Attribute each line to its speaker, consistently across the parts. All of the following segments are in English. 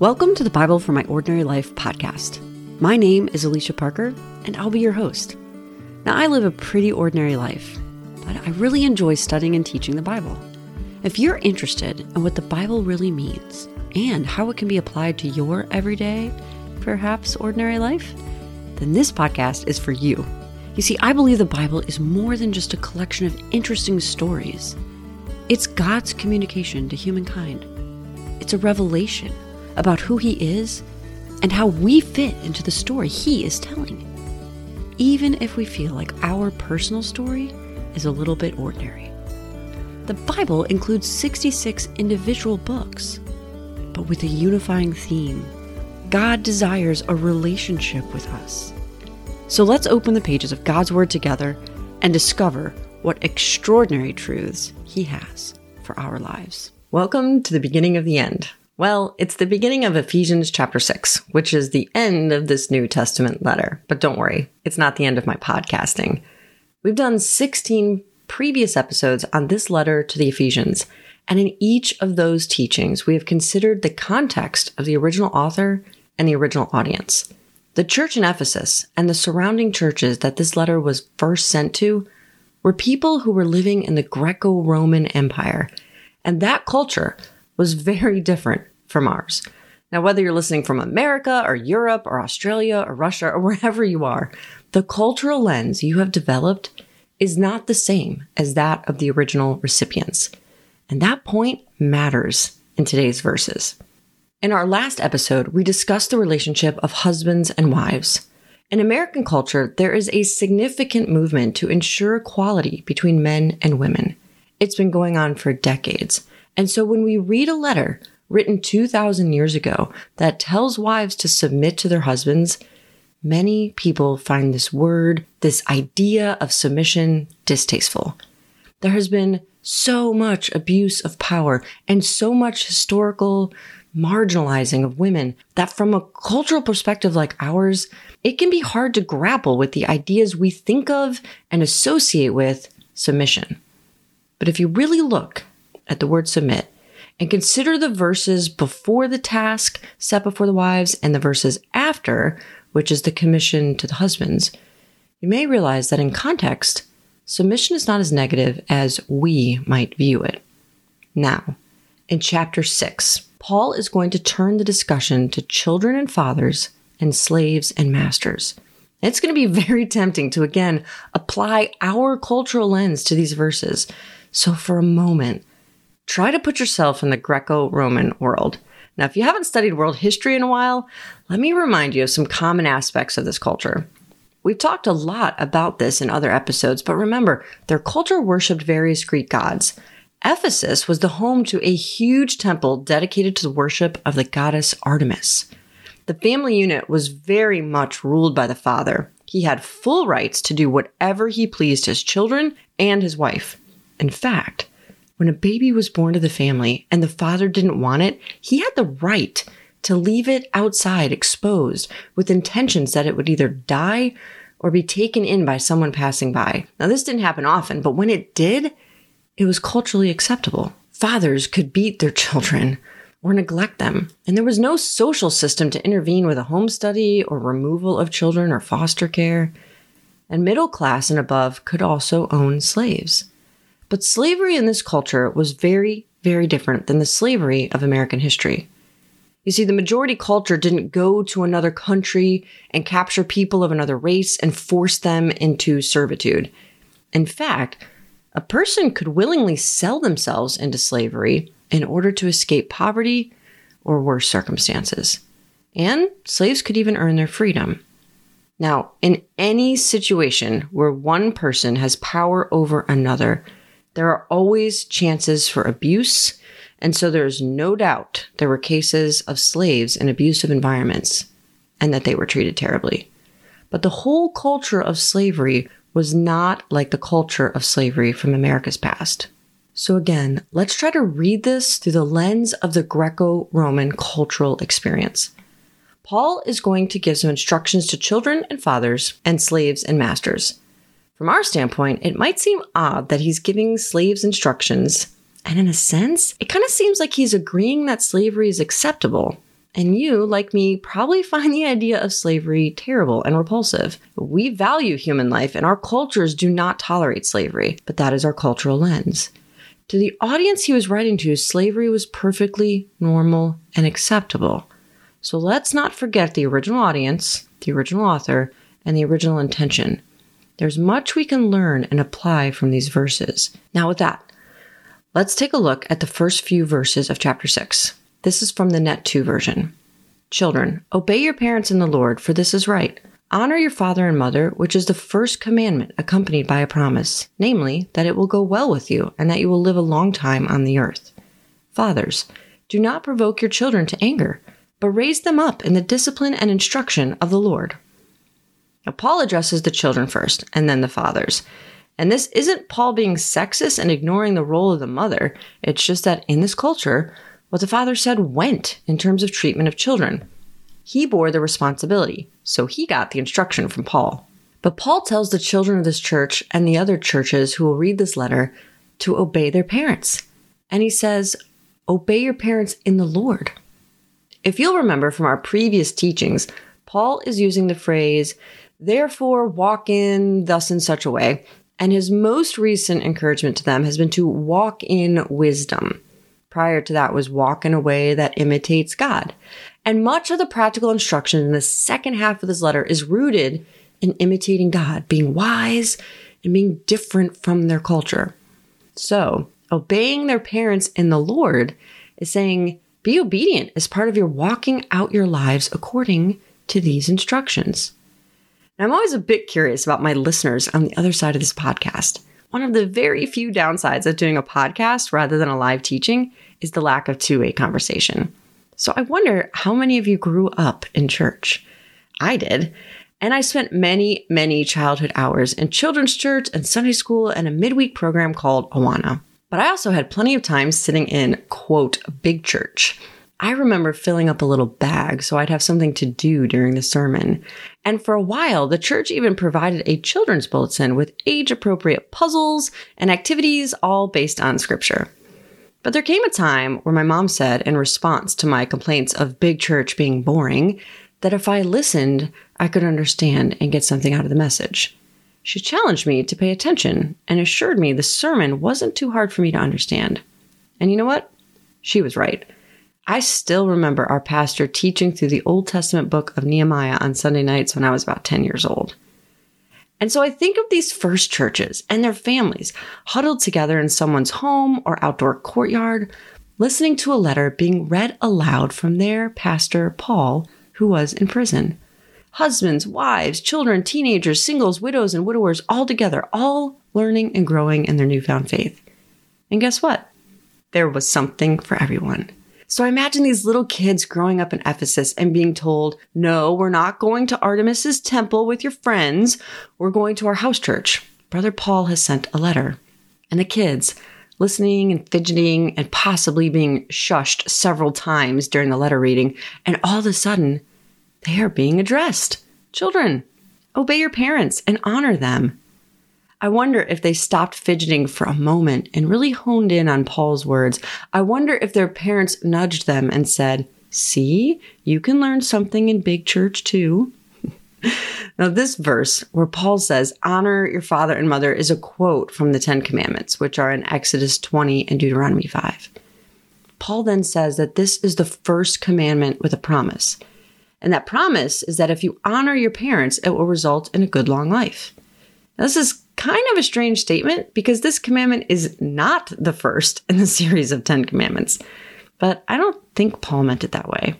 Speaker 1: Welcome to the Bible for My Ordinary Life podcast. My name is Alicia Parker, and I'll be your host. Now, I live a pretty ordinary life, but I really enjoy studying and teaching the Bible. If you're interested in what the Bible really means and how it can be applied to your everyday, perhaps ordinary life, then this podcast is for you. You see, I believe the Bible is more than just a collection of interesting stories. It's God's communication to humankind. It's a revelation about who He is and how we fit into the story He is telling. Even if we feel like our personal story is a little bit ordinary. The Bible includes 66 individual books, but with a unifying theme. God desires a relationship with us. So let's open the pages of God's Word together and discover what extraordinary truths He has for our lives. Welcome to the beginning of the end. Well, it's the beginning of Ephesians chapter 6, which is the end of this New Testament letter. But don't worry, it's not the end of my podcasting. We've done 16 previous episodes on this letter to the Ephesians, and in each of those teachings, we have considered the context of the original author and the original audience. The church in Ephesus and the surrounding churches that this letter was first sent to were people who were living in the Greco Roman Empire, and that culture was very different from ours. Now, whether you're listening from America or Europe or Australia or Russia or wherever you are, the cultural lens you have developed is not the same as that of the original recipients. And that point matters in today's verses. In our last episode, we discussed the relationship of husbands and wives. In American culture, there is a significant movement to ensure equality between men and women. It's been going on for decades. And so when we read a letter written 2,000 years ago that tells wives to submit to their husbands, many people find this word, this idea of submission, distasteful. There has been so much abuse of power and so much historical marginalizing of women that from a cultural perspective like ours, it can be hard to grapple with the ideas we think of and associate with submission. But if you really look at the word submit, and consider the verses before the task set before the wives and the verses after, which is the commission to the husbands, you may realize that in context, submission is not as negative as we might view it. Now, in chapter 6, Paul is going to turn the discussion to children and fathers and slaves and masters. It's going to be very tempting to again apply our cultural lens to these verses. So, for a moment, try to put yourself in the Greco Roman world. Now, if you haven't studied world history in a while, let me remind you of some common aspects of this culture. We've talked a lot about this in other episodes, but remember, their culture worshipped various Greek gods. Ephesus was the home to a huge temple dedicated to the worship of the goddess Artemis. The family unit was very much ruled by the father. He had full rights to do whatever he pleased his children and his wife. In fact, when a baby was born to the family and the father didn't want it, he had the right to leave it outside exposed with intentions that it would either die or be taken in by someone passing by. Now, this didn't happen often, but when it did, it was culturally acceptable. Fathers could beat their children or neglect them, and there was no social system to intervene with a home study or removal of children or foster care. And middle class and above could also own slaves. But slavery in this culture was very, very different than the slavery of American history. You see, the majority culture didn't go to another country and capture people of another race and force them into servitude. In fact, a person could willingly sell themselves into slavery in order to escape poverty or worse circumstances. And slaves could even earn their freedom. Now, in any situation where one person has power over another, there are always chances for abuse, and so there's no doubt there were cases of slaves in abusive environments and that they were treated terribly. But the whole culture of slavery was not like the culture of slavery from America's past. So again, let's try to read this through the lens of the Greco Roman cultural experience. Paul is going to give some instructions to children and fathers and slaves and masters. From our standpoint, it might seem odd that he's giving slaves instructions, and in a sense, it kind of seems like he's agreeing that slavery is acceptable, And you, like me, probably find the idea of slavery terrible and repulsive. We value human life, and our cultures do not tolerate slavery, but that is our cultural lens. To the audience he was writing to, slavery was perfectly normal and acceptable. So let's not forget the original audience, the original author, and the original intention. There's much we can learn and apply from these verses. Now, with that, let's take a look at the first few verses of chapter 6. This is from the Net 2 version. Children, obey your parents in the Lord, for this is right. Honor your father and mother, which is the first commandment accompanied by a promise, namely, that it will go well with you and that you will live a long time on the earth. Fathers, do not provoke your children to anger, but raise them up in the discipline and instruction of the Lord. Now, Paul addresses the children first and then the fathers. And this isn't Paul being sexist and ignoring the role of the mother. It's just that in this culture, what the father said went in terms of treatment of children. He bore the responsibility, so he got the instruction from Paul. But Paul tells the children of this church and the other churches who will read this letter to obey their parents. And he says, Obey your parents in the Lord. If you'll remember from our previous teachings, Paul is using the phrase, therefore walk in thus in such a way. And his most recent encouragement to them has been to walk in wisdom. Prior to that was walk in a way that imitates God. And much of the practical instruction in the second half of this letter is rooted in imitating God, being wise and being different from their culture. So, obeying their parents in the Lord is saying, be obedient as part of your walking out your lives according to these instructions. I'm always a bit curious about my listeners on the other side of this podcast. One of the very few downsides of doing a podcast rather than a live teaching is the lack of two way conversation. So I wonder how many of you grew up in church? I did. And I spent many, many childhood hours in children's church and Sunday school and a midweek program called Awana. But I also had plenty of time sitting in, quote, big church. I remember filling up a little bag so I'd have something to do during the sermon. And for a while, the church even provided a children's bulletin with age appropriate puzzles and activities, all based on scripture. But there came a time where my mom said, in response to my complaints of big church being boring, that if I listened, I could understand and get something out of the message. She challenged me to pay attention and assured me the sermon wasn't too hard for me to understand. And you know what? She was right. I still remember our pastor teaching through the Old Testament book of Nehemiah on Sunday nights when I was about 10 years old. And so I think of these first churches and their families huddled together in someone's home or outdoor courtyard, listening to a letter being read aloud from their pastor, Paul, who was in prison. Husbands, wives, children, teenagers, singles, widows, and widowers all together, all learning and growing in their newfound faith. And guess what? There was something for everyone. So I imagine these little kids growing up in Ephesus and being told, no, we're not going to Artemis's temple with your friends. We're going to our house church. Brother Paul has sent a letter. And the kids, listening and fidgeting and possibly being shushed several times during the letter reading. And all of a sudden, they are being addressed. Children, obey your parents and honor them. I wonder if they stopped fidgeting for a moment and really honed in on Paul's words. I wonder if their parents nudged them and said, See, you can learn something in big church too. now, this verse where Paul says, Honor your father and mother is a quote from the Ten Commandments, which are in Exodus 20 and Deuteronomy 5. Paul then says that this is the first commandment with a promise. And that promise is that if you honor your parents, it will result in a good long life. Now, this is kind of a strange statement because this commandment is not the first in the series of Ten Commandments. But I don't think Paul meant it that way.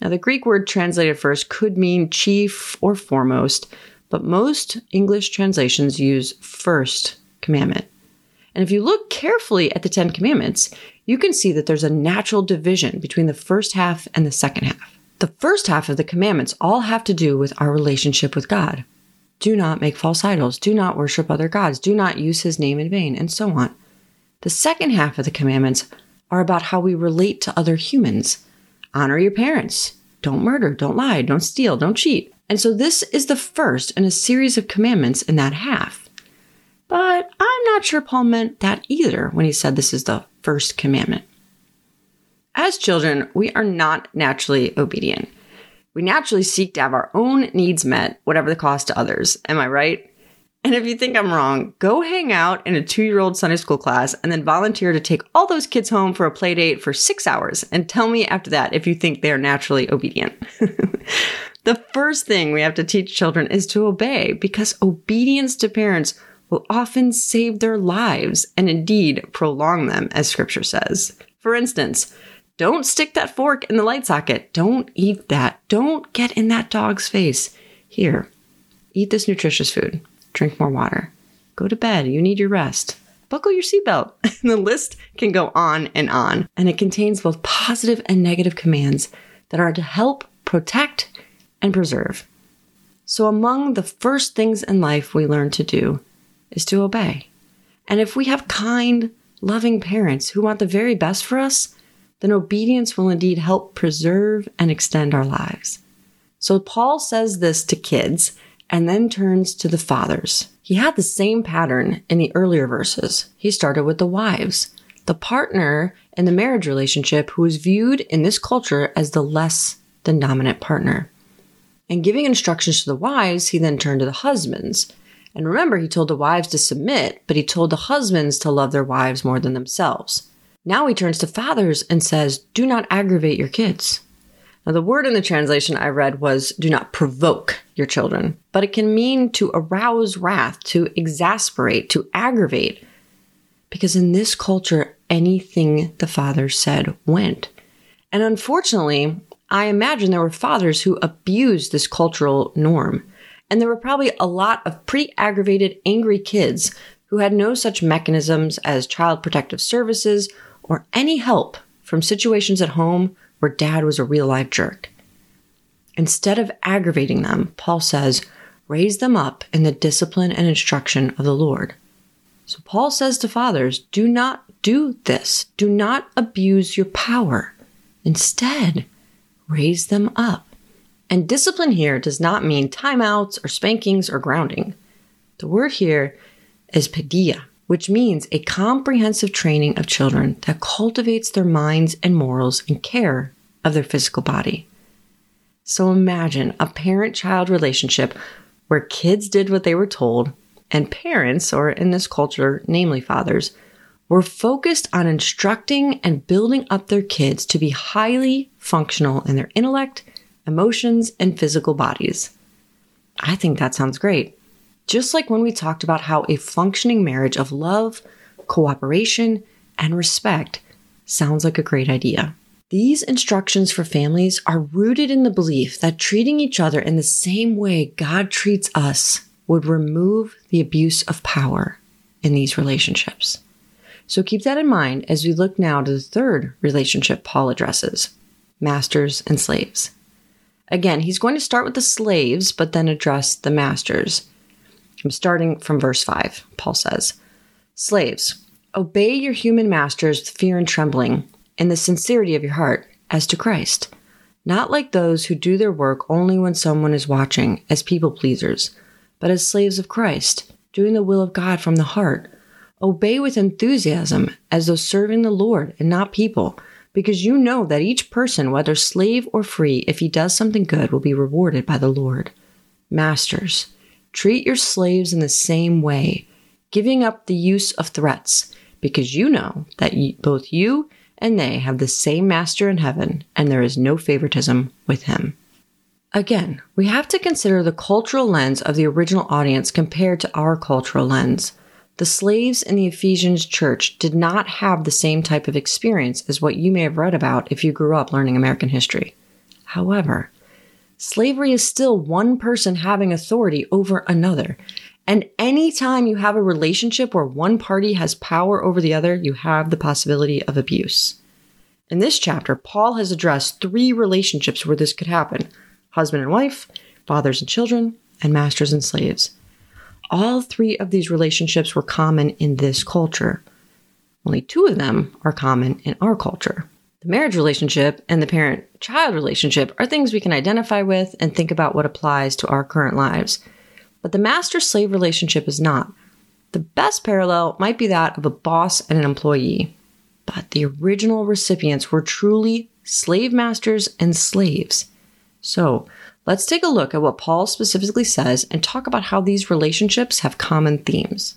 Speaker 1: Now, the Greek word translated first could mean chief or foremost, but most English translations use first commandment. And if you look carefully at the Ten Commandments, you can see that there's a natural division between the first half and the second half. The first half of the commandments all have to do with our relationship with God. Do not make false idols. Do not worship other gods. Do not use his name in vain, and so on. The second half of the commandments are about how we relate to other humans. Honor your parents. Don't murder. Don't lie. Don't steal. Don't cheat. And so this is the first in a series of commandments in that half. But I'm not sure Paul meant that either when he said this is the first commandment. As children, we are not naturally obedient. We naturally seek to have our own needs met, whatever the cost to others. Am I right? And if you think I'm wrong, go hang out in a two year old Sunday school class and then volunteer to take all those kids home for a play date for six hours and tell me after that if you think they are naturally obedient. the first thing we have to teach children is to obey because obedience to parents will often save their lives and indeed prolong them, as scripture says. For instance, don't stick that fork in the light socket. Don't eat that. Don't get in that dog's face. Here, eat this nutritious food drink more water, go to bed, you need your rest, buckle your seatbelt. the list can go on and on, and it contains both positive and negative commands that are to help protect and preserve. So, among the first things in life we learn to do is to obey. And if we have kind, loving parents who want the very best for us, then obedience will indeed help preserve and extend our lives. So, Paul says this to kids and then turns to the fathers. He had the same pattern in the earlier verses. He started with the wives, the partner in the marriage relationship who was viewed in this culture as the less than dominant partner. And giving instructions to the wives, he then turned to the husbands. And remember, he told the wives to submit, but he told the husbands to love their wives more than themselves. Now he turns to fathers and says, Do not aggravate your kids. Now, the word in the translation I read was do not provoke your children, but it can mean to arouse wrath, to exasperate, to aggravate. Because in this culture, anything the father said went. And unfortunately, I imagine there were fathers who abused this cultural norm. And there were probably a lot of pretty aggravated, angry kids who had no such mechanisms as child protective services or any help from situations at home where dad was a real life jerk. Instead of aggravating them, Paul says, raise them up in the discipline and instruction of the Lord. So Paul says to fathers, do not do this. Do not abuse your power. Instead, raise them up. And discipline here does not mean timeouts or spankings or grounding. The word here is paideia, which means a comprehensive training of children that cultivates their minds and morals and care of their physical body. So imagine a parent child relationship where kids did what they were told, and parents, or in this culture, namely fathers, were focused on instructing and building up their kids to be highly functional in their intellect, emotions, and physical bodies. I think that sounds great. Just like when we talked about how a functioning marriage of love, cooperation, and respect sounds like a great idea. These instructions for families are rooted in the belief that treating each other in the same way God treats us would remove the abuse of power in these relationships. So keep that in mind as we look now to the third relationship Paul addresses masters and slaves. Again, he's going to start with the slaves, but then address the masters. I'm starting from verse 5. Paul says, Slaves, obey your human masters with fear and trembling, in the sincerity of your heart, as to Christ, not like those who do their work only when someone is watching, as people pleasers, but as slaves of Christ, doing the will of God from the heart. Obey with enthusiasm, as though serving the Lord and not people, because you know that each person, whether slave or free, if he does something good, will be rewarded by the Lord. Masters, Treat your slaves in the same way, giving up the use of threats, because you know that both you and they have the same master in heaven, and there is no favoritism with him. Again, we have to consider the cultural lens of the original audience compared to our cultural lens. The slaves in the Ephesians church did not have the same type of experience as what you may have read about if you grew up learning American history. However, slavery is still one person having authority over another. And anytime you have a relationship where one party has power over the other, you have the possibility of abuse. In this chapter, Paul has addressed three relationships where this could happen husband and wife, fathers and children, and masters and slaves. All three of these relationships were common in this culture. Only two of them are common in our culture. The marriage relationship and the parent child relationship are things we can identify with and think about what applies to our current lives. But the master slave relationship is not. The best parallel might be that of a boss and an employee. but the original recipients were truly slave masters and slaves. So let's take a look at what Paul specifically says and talk about how these relationships have common themes.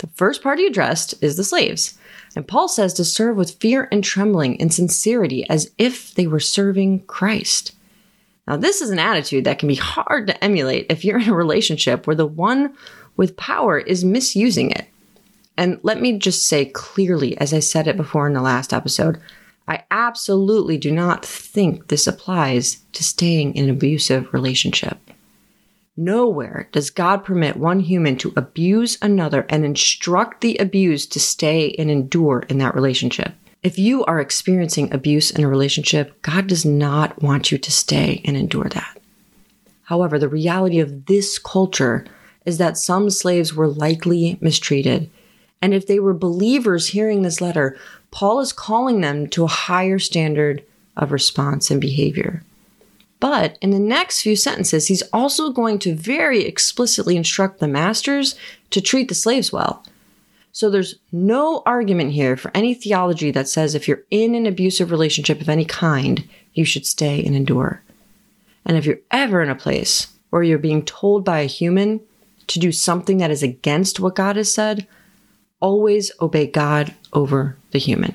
Speaker 1: The first party addressed is the slaves. And Paul says to serve with fear and trembling and sincerity as if they were serving Christ. Now, this is an attitude that can be hard to emulate if you're in a relationship where the one with power is misusing it. And let me just say clearly, as I said it before in the last episode, I absolutely do not think this applies to staying in an abusive relationship. Nowhere does God permit one human to abuse another and instruct the abused to stay and endure in that relationship. If you are experiencing abuse in a relationship, God does not want you to stay and endure that. However, the reality of this culture is that some slaves were likely mistreated. And if they were believers hearing this letter, Paul is calling them to a higher standard of response and behavior. But in the next few sentences, he's also going to very explicitly instruct the masters to treat the slaves well. So there's no argument here for any theology that says if you're in an abusive relationship of any kind, you should stay and endure. And if you're ever in a place where you're being told by a human to do something that is against what God has said, always obey God over the human.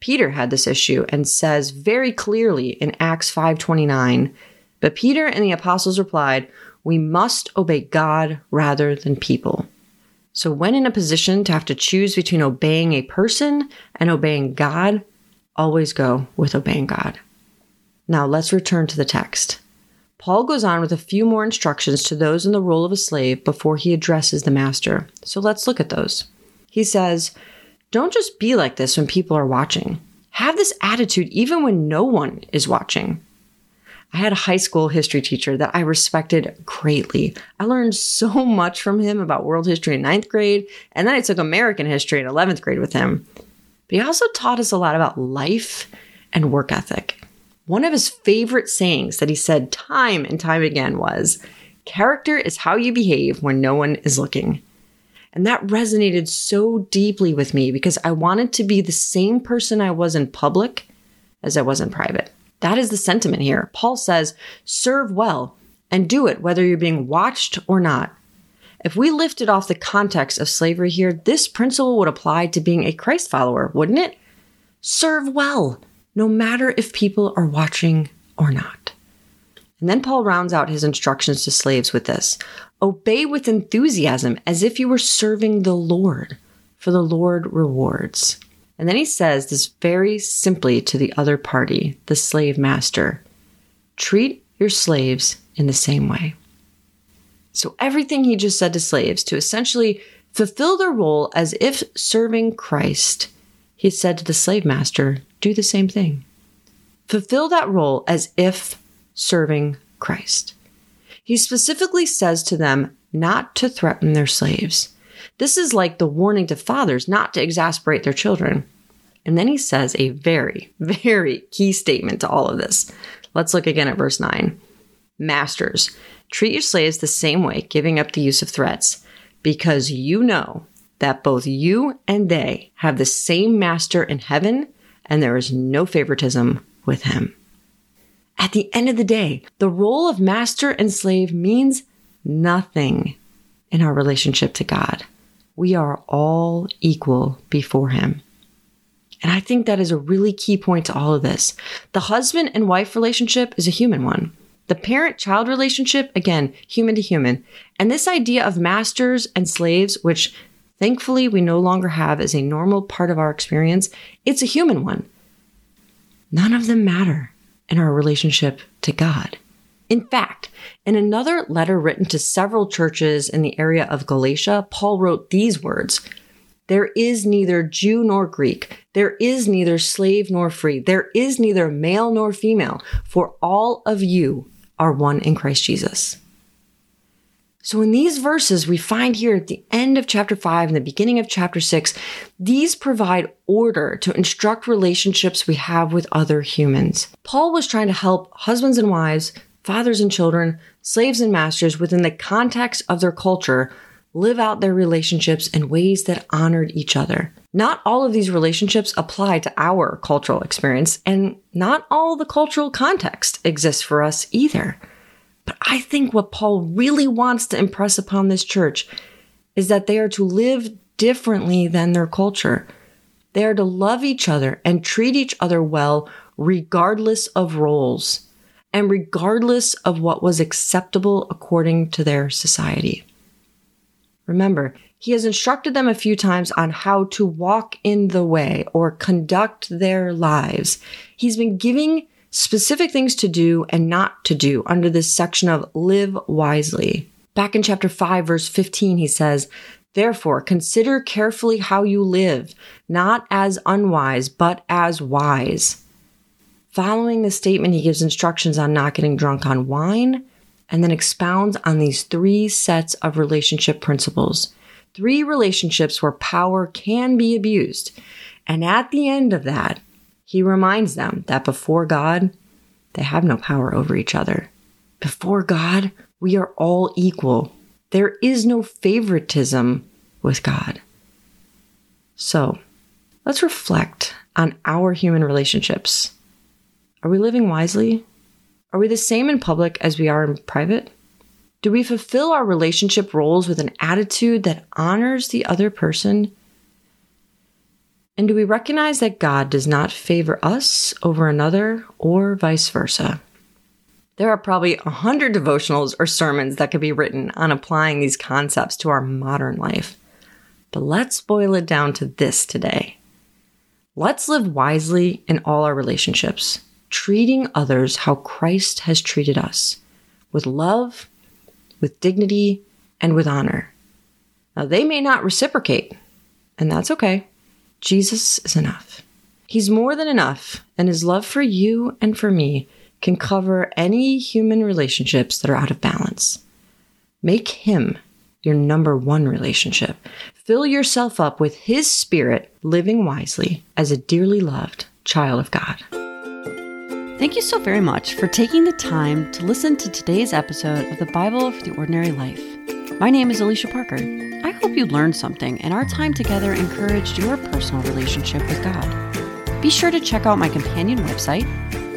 Speaker 1: Peter had this issue and says very clearly in Acts 5:29, but Peter and the apostles replied, "We must obey God rather than people." So when in a position to have to choose between obeying a person and obeying God, always go with obeying God. Now let's return to the text. Paul goes on with a few more instructions to those in the role of a slave before he addresses the master. So let's look at those. He says, don't just be like this when people are watching. Have this attitude even when no one is watching. I had a high school history teacher that I respected greatly. I learned so much from him about world history in ninth grade, and then I took American history in 11th grade with him. But he also taught us a lot about life and work ethic. One of his favorite sayings that he said time and time again was, Character is how you behave when no one is looking. And that resonated so deeply with me because I wanted to be the same person I was in public as I was in private. That is the sentiment here. Paul says, serve well and do it whether you're being watched or not. If we lifted off the context of slavery here, this principle would apply to being a Christ follower, wouldn't it? Serve well, no matter if people are watching or not. And then Paul rounds out his instructions to slaves with this Obey with enthusiasm as if you were serving the Lord, for the Lord rewards. And then he says this very simply to the other party, the slave master treat your slaves in the same way. So, everything he just said to slaves to essentially fulfill their role as if serving Christ, he said to the slave master, do the same thing. Fulfill that role as if serving Christ. He specifically says to them not to threaten their slaves. This is like the warning to fathers not to exasperate their children. And then he says a very, very key statement to all of this. Let's look again at verse 9. Masters, treat your slaves the same way, giving up the use of threats, because you know that both you and they have the same master in heaven, and there is no favoritism with him. At the end of the day, the role of master and slave means nothing in our relationship to God. We are all equal before Him. And I think that is a really key point to all of this. The husband and wife relationship is a human one. The parent child relationship, again, human to human. And this idea of masters and slaves, which thankfully we no longer have as a normal part of our experience, it's a human one. None of them matter in our relationship to God. In fact, in another letter written to several churches in the area of Galatia, Paul wrote these words There is neither Jew nor Greek, there is neither slave nor free, there is neither male nor female, for all of you are one in Christ Jesus. So, in these verses, we find here at the end of chapter 5 and the beginning of chapter 6, these provide order to instruct relationships we have with other humans. Paul was trying to help husbands and wives, fathers and children, slaves and masters within the context of their culture live out their relationships in ways that honored each other. Not all of these relationships apply to our cultural experience, and not all the cultural context exists for us either. But I think what Paul really wants to impress upon this church is that they are to live differently than their culture. They are to love each other and treat each other well, regardless of roles and regardless of what was acceptable according to their society. Remember, he has instructed them a few times on how to walk in the way or conduct their lives. He's been giving specific things to do and not to do under this section of live wisely. Back in chapter 5, verse 15, he says, Therefore, consider carefully how you live, not as unwise, but as wise. Following the statement, he gives instructions on not getting drunk on wine and then expounds on these three sets of relationship principles. Three relationships where power can be abused. And at the end of that, he reminds them that before God, they have no power over each other. Before God, we are all equal. There is no favoritism with God. So let's reflect on our human relationships. Are we living wisely? Are we the same in public as we are in private? Do we fulfill our relationship roles with an attitude that honors the other person and do we recognize that God does not favor us over another or vice versa? There are probably a hundred devotionals or sermons that could be written on applying these concepts to our modern life. But let's boil it down to this today. Let's live wisely in all our relationships, treating others how Christ has treated us with love, with dignity, and with honor. Now, they may not reciprocate, and that's okay. Jesus is enough. He's more than enough, and his love for you and for me can cover any human relationships that are out of balance. Make him your number one relationship. Fill yourself up with his spirit, living wisely as a dearly loved child of God. Thank you so very much for taking the time to listen to today's episode of the Bible for the Ordinary Life. My name is Alicia Parker. I hope you learned something and our time together encouraged your personal relationship with God. Be sure to check out my companion website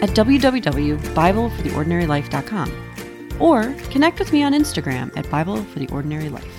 Speaker 1: at www.biblefortheordinarylife.com or connect with me on Instagram at Bible for the Ordinary Life.